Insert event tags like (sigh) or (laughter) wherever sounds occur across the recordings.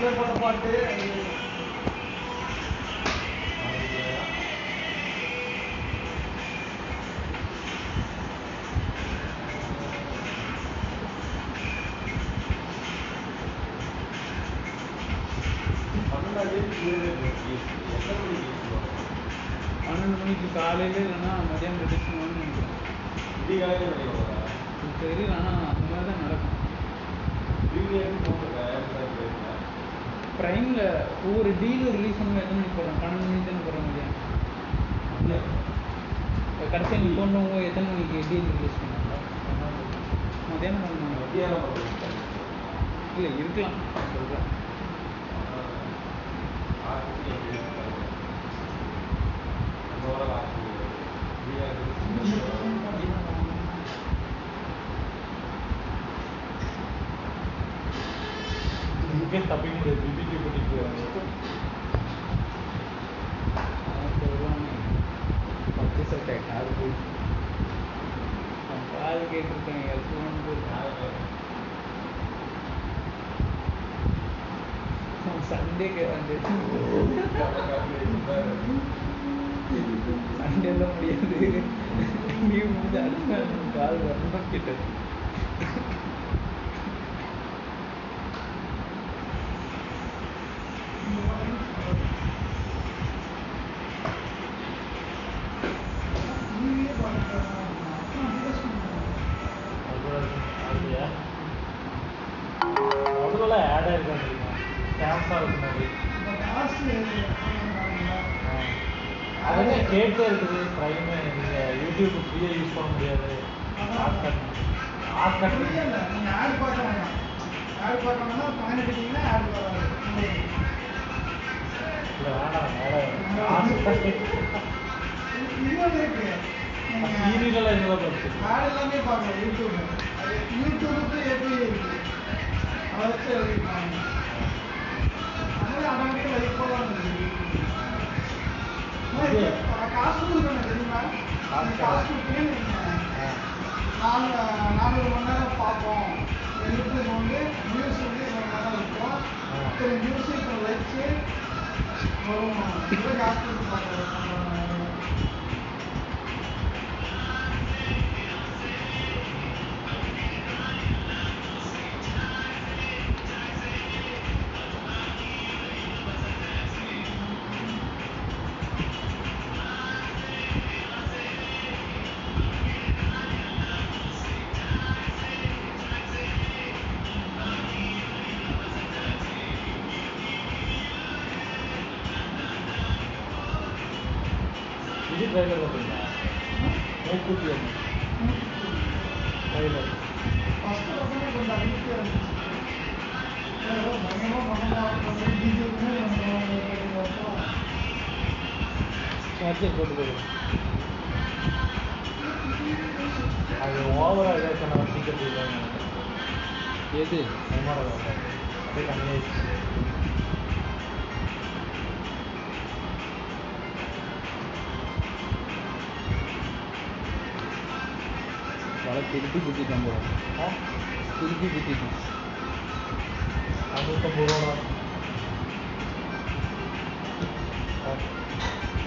பஸ்ல போட்ட பாட்டு பன்னெண்டு மணிக்கு காலையில் இல்லைன்னா மதியானம் ரிலீஸ் பண்ணுவான்னு நினைக்கிறேன் எனக்கு தெரியல ஆனால் அந்த மாதிரி தான் நடக்கும் ப்ரைமில் ஒவ்வொரு டீலும் ரிலீஸ் பண்ணும்போது எத்தனை மணிக்கு போடுறாங்க பன்னெண்டு மணிக்கு தானே போடுற மதியானம் கடைசியாக நீ போனவங்க எத்தனை மணிக்கு டீல் ரிலீஸ் பண்ணாங்க மதியானம் பண்ணுவாங்க இல்லை இருக்கலாம். சொல்கிறேன் இங்கே தப்பிக்கிட்டு பிபிக்கு கூட்டிட்டு போயிடுவாங்க பத்து சட்டை காது போய் காது கேட்டிருக்கேன் எல்லாம் சண்டேக்கு வந்து சண்டேலாம் முடியாது லீவ் முடிஞ்சு அடுத்த நாள் கால் வரணும் கிட்ட முதல்ல ஆட் ஆயிருக்காங்க முடியுமா கேம்ஸாக இருக்கு மாதிரி அதுவே கேட்டே இருக்குது. ப்ரைமு நீங்கள் யூடியூப் ஃப்ரீயாக யூஸ் பண்ண முடியாது. ஆட்கட் ஆட்கட் நீங்க ஆட் பார்க்க வேண்டாம் ஆட் பார்க்கணும்னா பாயிண்ட் அடிச்சீங்கன்னா ஆட் இல்லை. வேண்டாம் இன்னொன்று இருக்கு நீங்க இருந்தால் ஆட் எல்லாமே பார்க்கலாம் யூடியூப் யூடியூபுக்கு எப்படி இருக்கு? அதை வச்சு எழுதிருப்பாங்க அதனால ஆட்டோமேட்டிக்காக காசு கொடுக்கணும் தெரியுமா அந்த காசு கொடுத்தீங்கன்னு நாலு நானூறு மணி நேரம் பார்ப்போம் யூடியூப் வந்து நியூஸ் வந்து இவ்வளோ நேரம் இருக்கும் சரி நியூஸ் இப்போ லைக்ஸு வரும் காசு கொடுத்து எது வலை திருப்பி குத்திட்டான் போல திருப்பி குத்திட்டான் அறுநூத்தம்பது ரூபா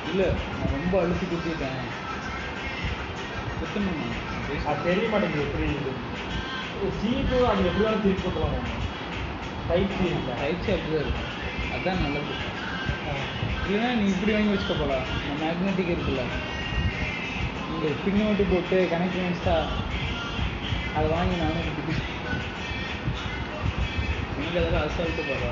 இல்லை நான் ரொம்ப அழுத்தி குத்திட்டேன். குத்தணுமா? அது தெரிய மாட்டேங்குது எப்படி சீப்பு அது எப்படி வேணாலும் திருப்பி போட்டுருவாங்க டைப் சி இருக்கா டைப் அப்படிதான் இருக்கும். அதான் நல்லது. இல்லைன்னா நீ இப்படி வாங்கி வச்சுக்க போலாம். மேக்னெட்டிக் இருக்குல்ல. நீங்கள் பின்னு மட்டும் போட்டு கனெக்ட் பண்ணி வச்சுட்டா அதை வாங்கி நானும் எனக்கு அதெல்லாம் அசால்ட்டு போடுறா.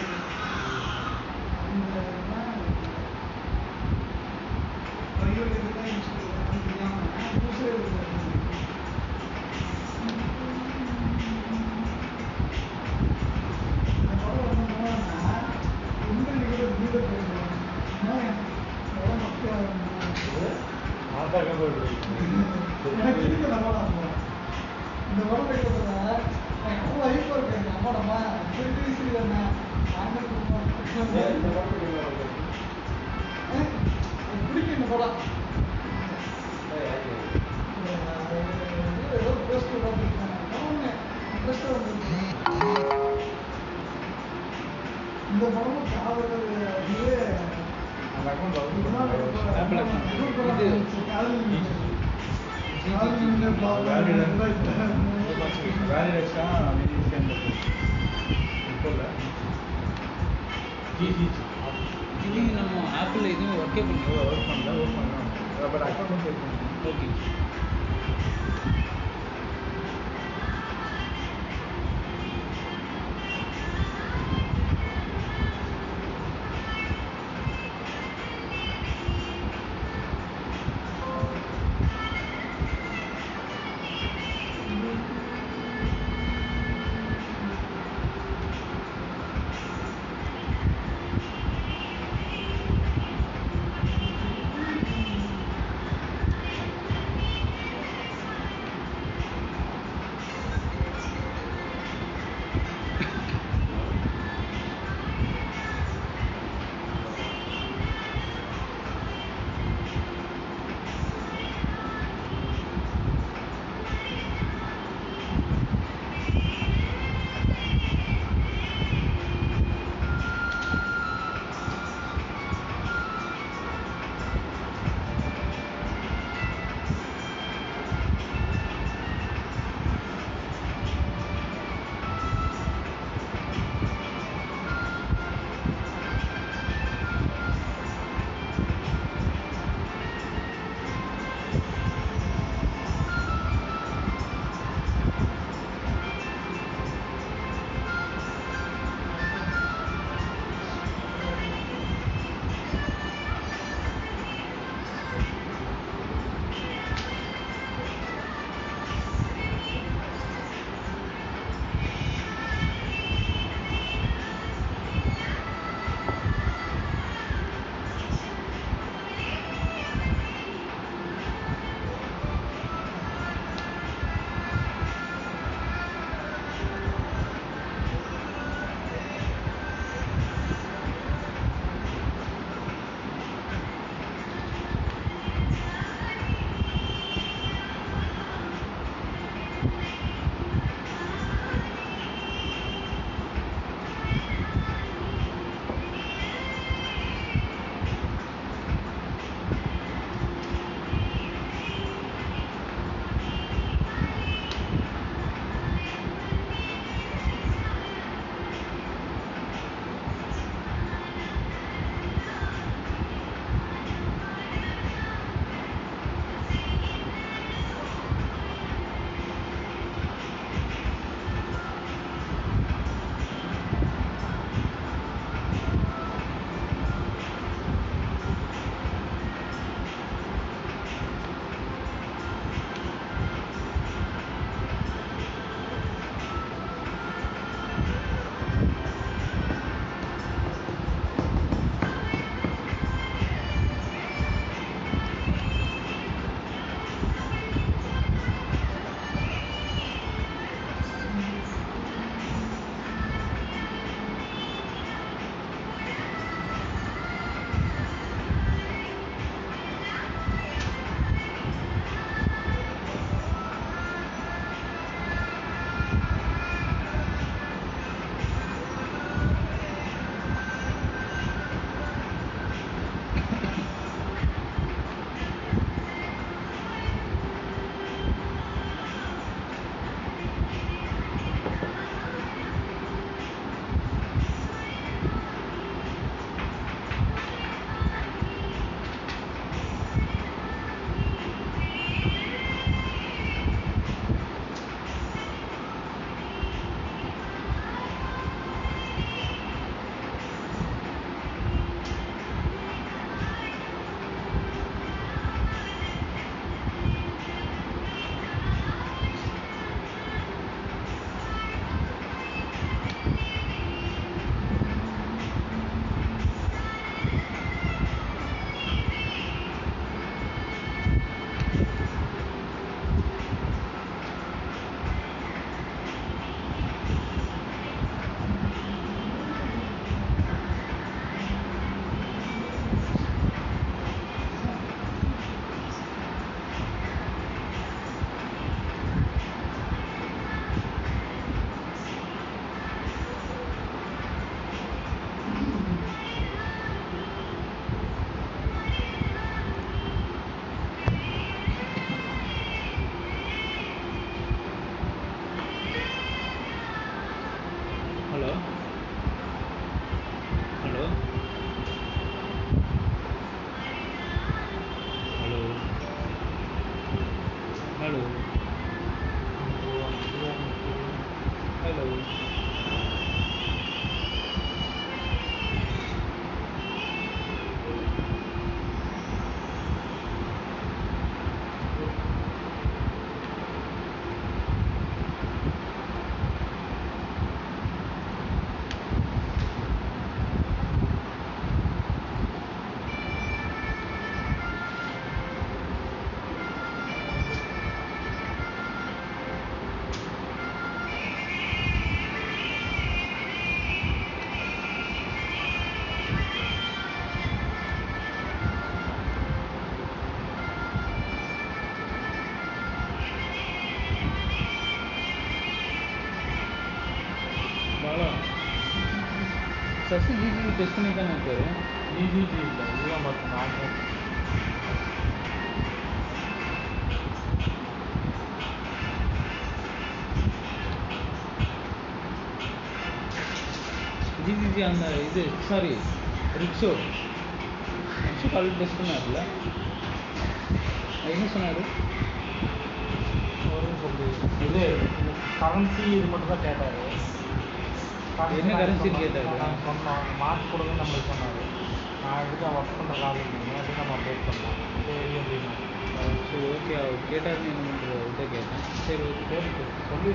சசி ஜிஜி டெஸ்ட் பண்ணி தானே இருக்காரு? டிஜிஜி இல்லை இதுதான் பார்த்தோம் நான் ஜிஜிஜி அந்த இது சாரி ரிக்ஷோ ரிக்ஷோ கால் டெஸ்ட் பண்ணார்ல. என்ன சொன்னார்? இது கரன்சி இது மட்டும் தான் கேட்டார். என்ன currency ன்னு கேட்டாரு? நான் சொன்னோம் மார்க் கொடுங்க நம்மளுக்கு சொன்னார். நான் எடுத்து ஒர்க் பண்ணுற இல்லைங்க அது நம்ம அப்டேட் பண்ணலாம். சரி அப்படின்னா. சரி ஓகே அவர் கேட்டாருன்னு என்ன பண்ணுறது அவர்கிட்ட கேட்டேன். சரி ஓகே சொல்லி.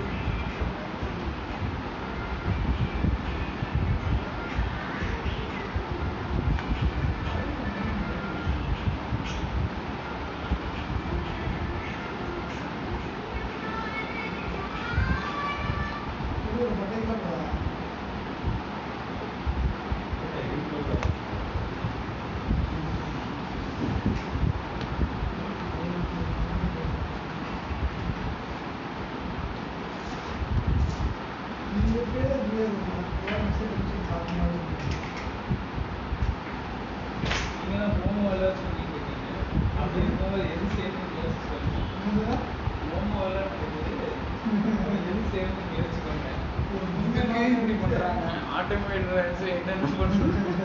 பண்ணுறாங்க ஆட்டோமேட் ரைட்ஸ் என்னென்ன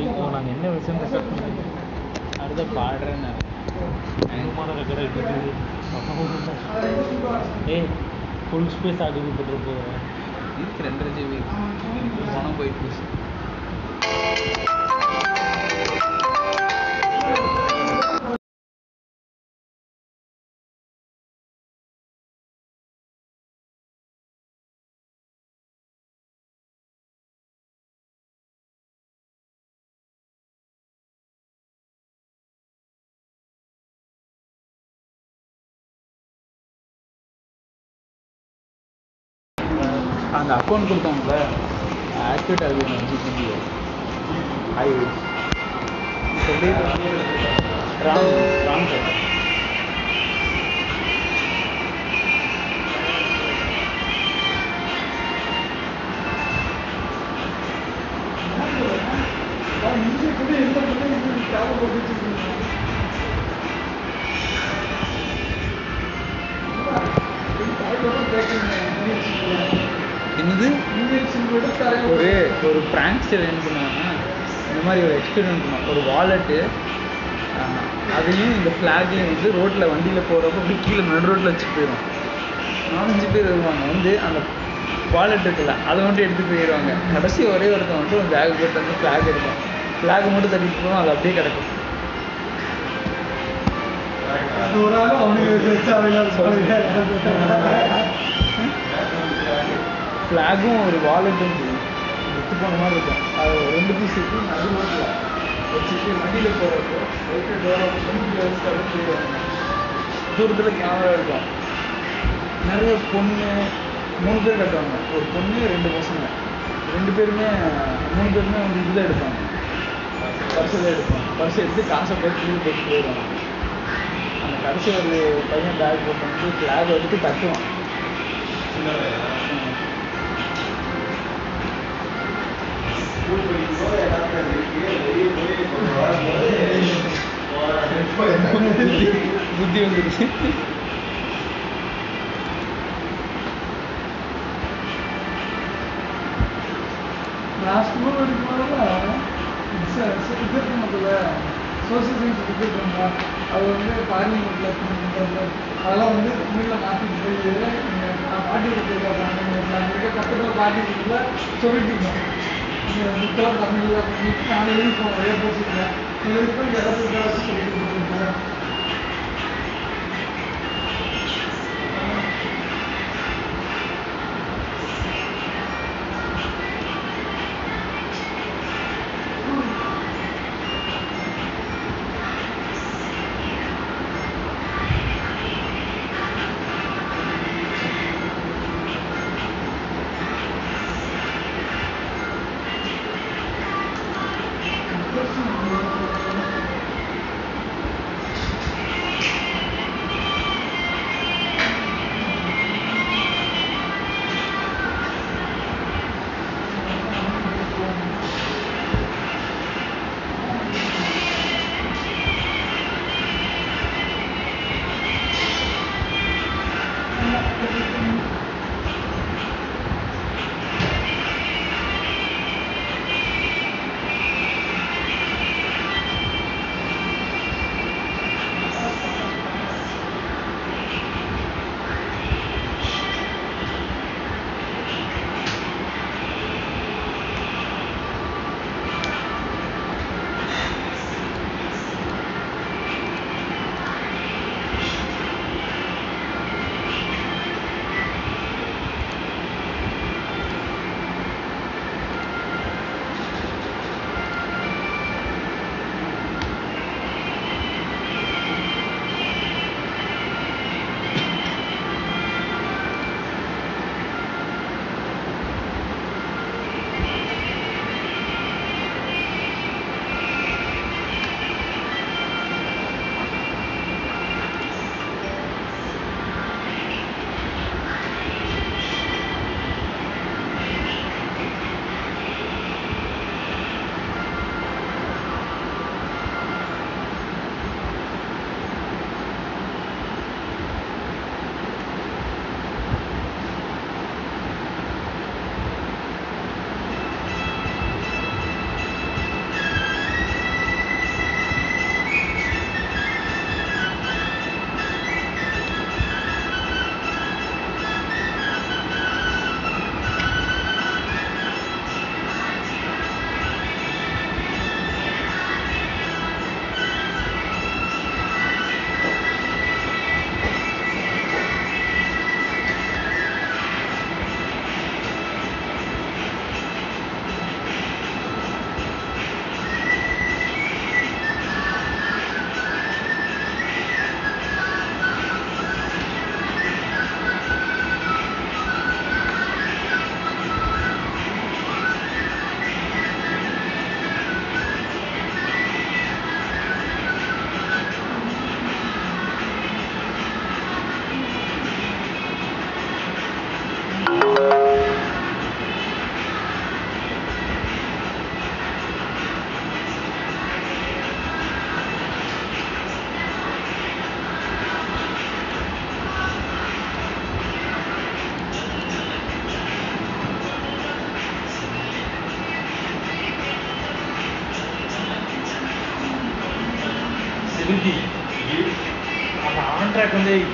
இப்போ நாங்கள் என்ன விஷயம் ரெக்கார்ட் பண்ணி அடுத்த பாடுறேன்னு ஏய் ஃபுல் ஸ்பேஸ் ஆகுது போட்டு போகிறேன் இதுக்கு ரெண்டரை ஜிபி பணம் போயிட்டு அந்த அக்கௌண்ட் கொடுத்தாங்கல்ல ஆக்டிவேட் ஆகுது ஜிபி ஹை சொல்லி ராங் ராங் சார் இங்கே கூட என்னது ஒரு ஒரு பிராங்க்ஸ்டர் என்ன பண்ணுவாங்கன்னா இந்த மாதிரி ஒரு எக்ஸ்பெரிமெண்ட் பண்ணுவான் ஒரு வாலெட்டு அதையும் இந்த ஃப்ளாகையும் வந்து ரோட்டில் வண்டியில் போகிறப்ப அப்படி கீழே நடு ரோட்டில் வச்சு போயிடும் நாலஞ்சு பேர் வருவாங்க. வந்து அந்த வாலெட் இருக்குல்ல அதை மட்டும் எடுத்து போயிடுவாங்க. கடைசி ஒரே ஒருத்தன் மட்டும் ஒரு பேக் போட்டு வந்து ஃப்ளாக் எடுப்பான். ஃப்ளாக் மட்டும் தட்டிட்டு போவோம் அது அப்படியே கிடக்கும். ஒரு ஆள் அவனுக்கு (laughs) ஃப்ளாகும் ஒரு வாலெட்டும் விட்டு போன மாதிரி இருக்கும். அது ரெண்டு பீஸ் இருக்கு. நடு ரோட்டில் வச்சுட்டு வண்டியில் போகிறப்போ தூரத்தில் கேமரா இருக்கும். நிறைய பொண்ணு மூணு பேர் கட்டுவாங்க. ஒரு பொண்ணு ரெண்டு பசங்க. ரெண்டு பேருமே மூணு பேருமே வந்து இதில் எடுப்பாங்க. பர்ஸில் எடுப்பாங்க. பர்ஸ் எடுத்து காசை போட்டு கீழே போட்டு போயிடுவாங்க அந்த கடைசி ஒரு பையன் பேக் போட்டு வந்து ஃப்ளாக் எடுத்து தட்டுவான் புத்தி வந்துருச்சு லாஸ்ட் மூணு எடுக்கும்போது இது சோசியல் சயின்ஸ் டிக்கெட் பண்ணுறோம் அது வந்து பார்லிமெண்ட்டில் அதெல்லாம் வந்து தமிழில் மாற்றிட்டு போய் நான் பாட்டி கொடுத்துருக்கேன் நான் பக்கத்தில் பாட்டி கொடுத்துல சொல்லிட்டு நீங்கள் புத்தகம் தமிழில் பண்ணி நான் எழுதி போனேன்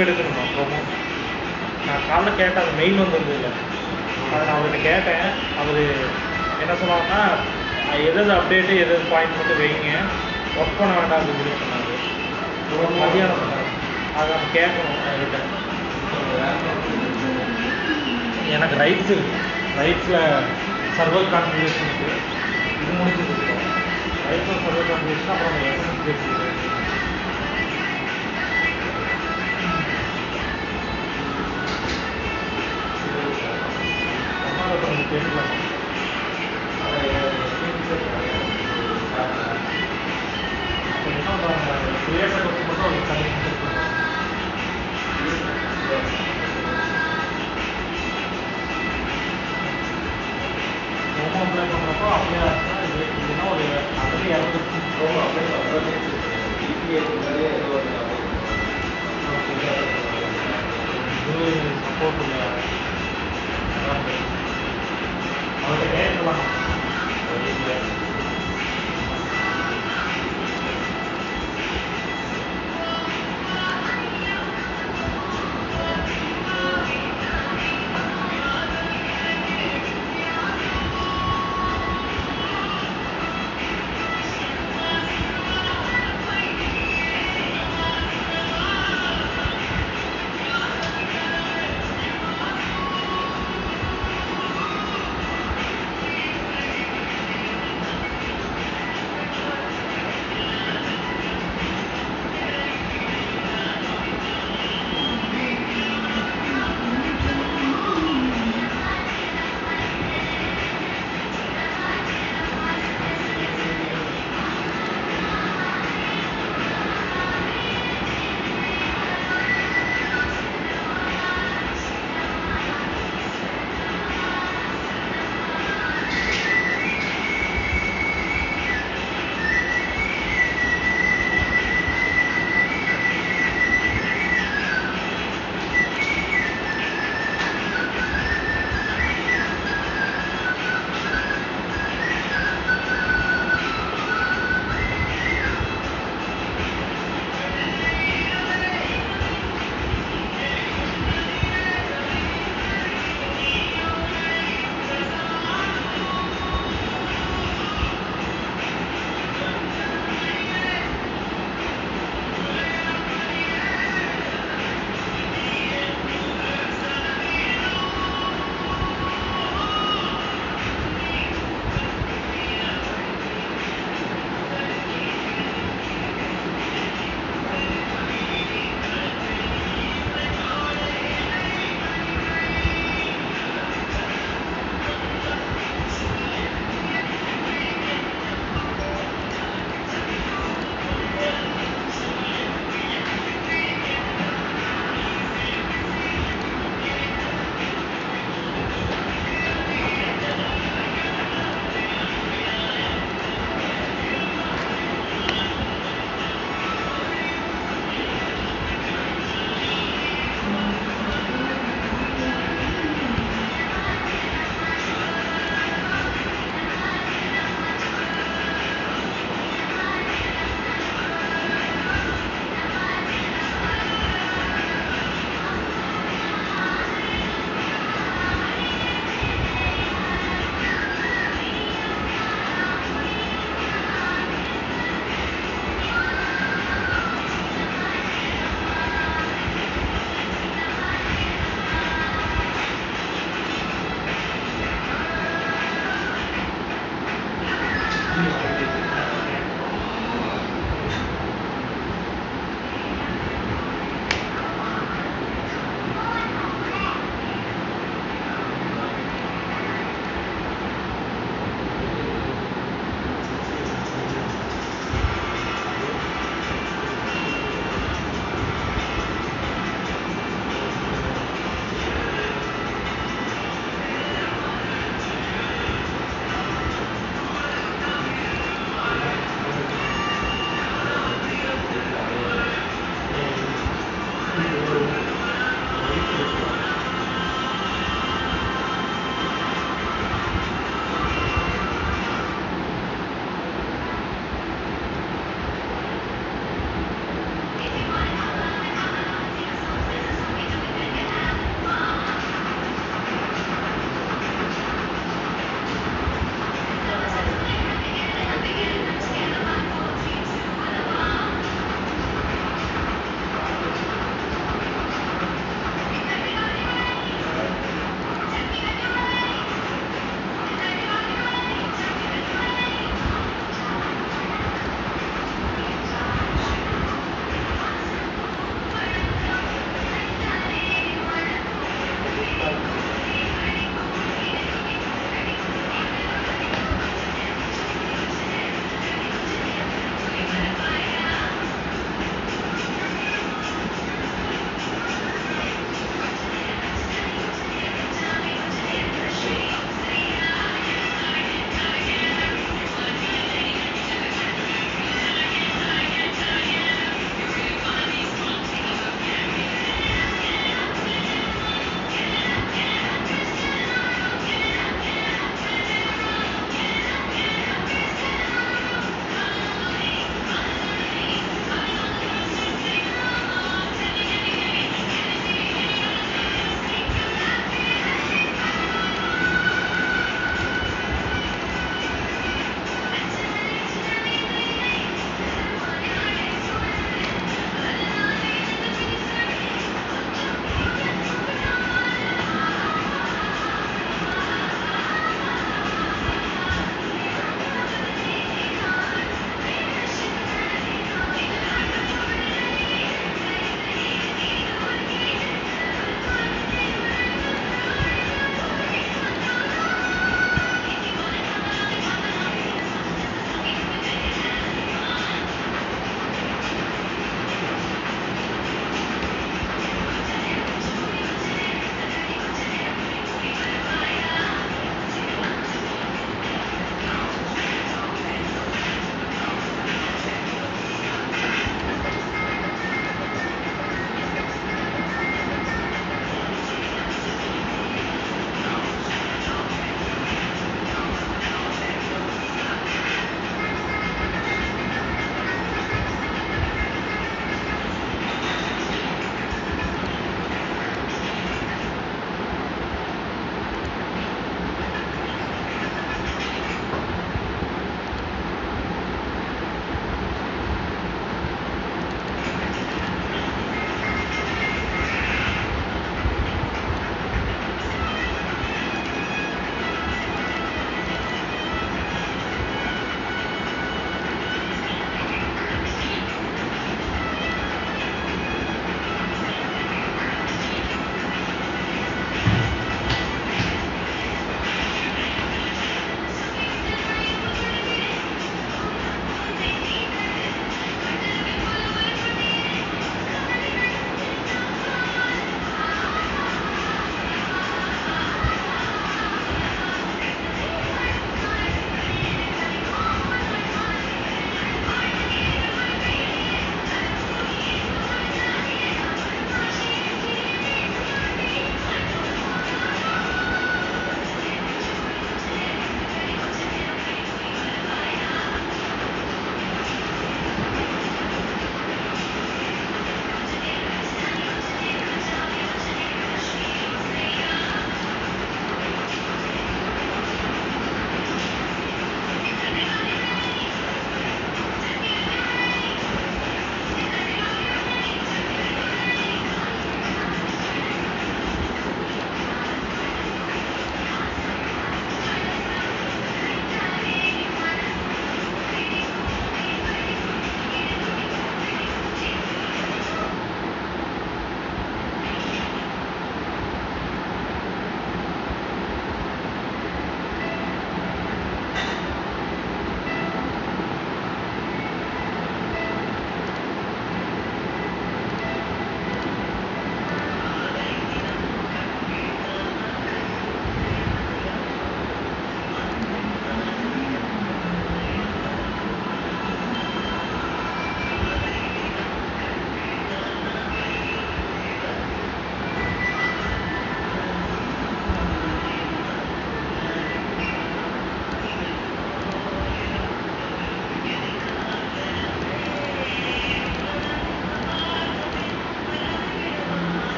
இப்போ எடுக்கணுமா. ப்ரோமோ நான் காலைல கேட்டேன் அது மெயில் வந்தது இல்லை அதை நான் அவர்கிட்ட கேட்டேன். அவர் என்ன சொன்னாங்கன்னா அஹ் எது எது அப்டேட்டு எது எது பாயிண்ட் மட்டும் வைங்க. ஒர்க் பண்ண வேண்டாம் அப்படின்னு சொல்லி சொன்னார். ஒரு மதியானம் சொன்னார் அதை நம்ம கேட்கணும் அவர்கிட்ட. எனக்கு ரைட்ஸ் இருக்குது ரைட்ஸில் சர்வர் கான்ஃபிகரேஷன் இருக்குது இது முடிஞ்சது இப்போ ரைட்ஸில் சர்வர் கான்ஃபிகரேஷன் அப்புறம் எஸ்எம்எஸ் பேசிட்டு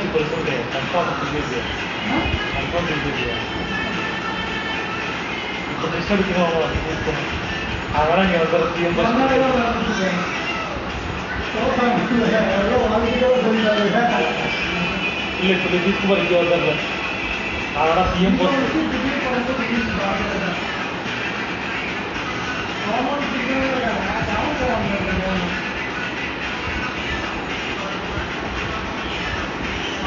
என்னாச்சு இப்போ result confirm BJP confirm BJP இப்போ டெஸ்ட் எடுக்கணும் அதெல்லாம் இங்கே வந்து இல்லை இப்போ வந்தார்ல அதெல்லாம் சிஎம்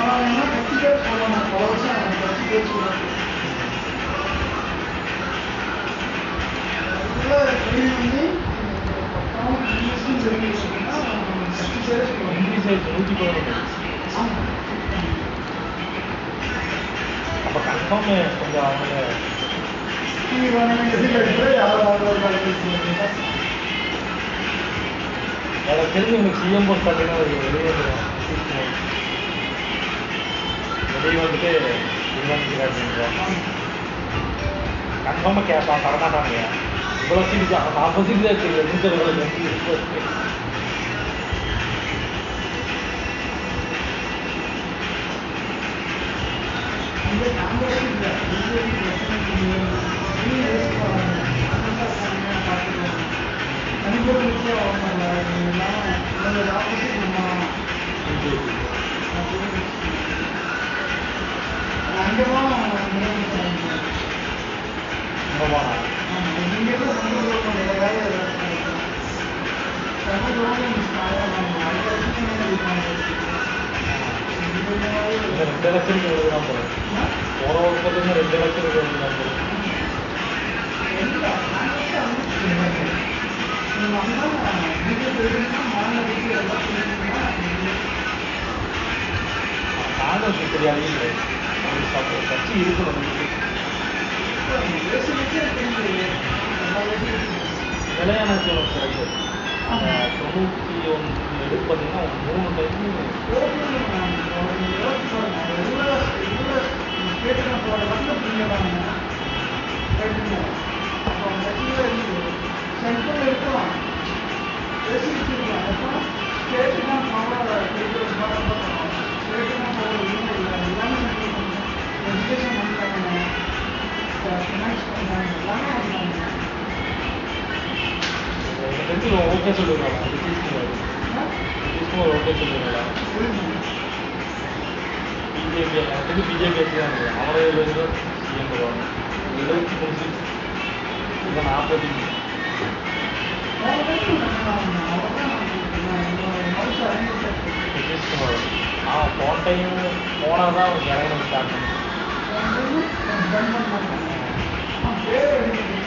கேட்டிருந்தேன் ஆனால் என்ன கட்சி பேர் சொல்லணும் பல வருஷம் எனக்கு கட்சி பேர் சொல்லணும் கேள்வி வந்து பத்தாம் இங்கிலீஷும் தெரிஞ்சு அப்படின்னா கட்சி பேரே சொல்லணும் இங்கிலீஷ் ஆயிடுச்சு நூற்றி பதினொன்று ஆமாம் அப்போ கன்ஃபார்ம் கொஞ்சம் அவங்க நீ வேணும் எதிர்கட்சியில் யாரும் வாழ்வார்கள் எனக்கு தெரிஞ்சு உங்களுக்கு சிஎம் போஸ்ட் பார்த்தீங்கன்னா ஒரு வெளியே வந்துடும் வெளியே வந்துட்டு விமர்சிக்கிறாங்க கன்ஃபார்மாக கேட்பான் தரமாட்டானுங்க இவ்வளோ சீட்டு தான் நாற்பது சீட்டு தான் இருக்குது நூற்றி அறுபது இங்கே காங்கிரஸ் இல்லை பிஜேபி பிரச்சனை நீ வந்துட்டு பார்த்துக்கலாம் கன்ஃபார்மாக முக்கியம் அவங்க எல்லாம் உங்களோட தான் நம்ம பிஜேபி அங்கேதான் முதலமைச்சர் Thank you. தான் சமூகம் வேலை சமூகம் ரெண்டு லட்சத்துக்கு எழுதுனா போகிறேன் போன வருஷத்துலேருந்து ரெண்டு லட்சத்துக்கு எழுதுனா போகிறேன் காங்கிரஸ் இப்படி அழியல சாப்பிட்ற சப்ப- கட்சி இருக்கணும் நிலையான தீர்வு கிடையாது தொண்ணூற்றி ஒன்று எடுத்து பார்த்தீங்கன்னா மூணு டைம் சென்ட்ரல் இருக்கலாம் பேசிக்கலாம் அப்போ ஸ்டேட்டு தான் பவர் ஸ்டேட்டு எல்லாமே எஜுகேஷன் பண்ணுறாங்க ஃபினான்ஸ் பண்ணுறாங்க எல்லாமே பண்ணுறாங்க எனக்கு தெரிஞ்சு ஓகே சொல்லுவாங்க நிதிஷ்குமார் நிதிஷ்குமார் ஓகே சொல்லுவாங்களா பிஜேபி எனக்கு தெரிஞ்சு பிஜேபி தான் அவரே வந்து சிஎம் வருவாங்க எழுபத்தி மூணு சீட் இப்போ Thank you.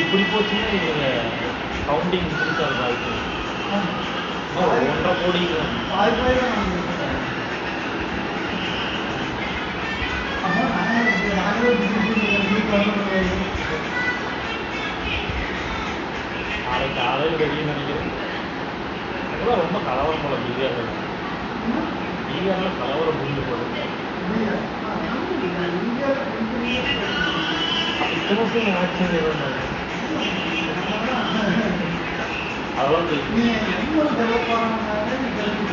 இப்படி போச்சுன்னா இவங்க கவுண்டிங் கொடுத்தாரு நாளைக்கு காலையில் வெளியே ரொம்ப கலவரம் போல பிஸியாக இருக்கும் ஈரானில் கலவரம் புரிந்து போகுது இத்தனை ஆச்சரியம் அதாவது ரொம்ப டெவலப் ஆகும்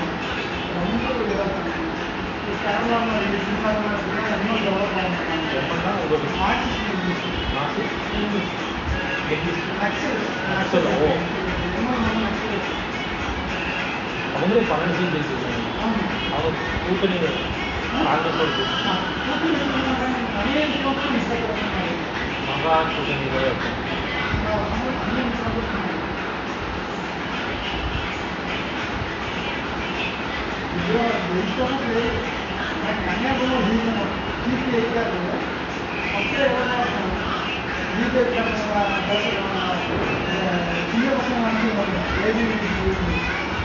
ಅಂದ್ರೆ ಫಾರೆನ್ಸಿಕ್ ಬೇಸಿಸ್ ಅವತ್ತು ಕೂಟನಿಗೆ ಕಾಂಗ್ರೆಸ್ ಮಗ ಕೂಟನಿಗೆ ಬಿಜೆಪಿ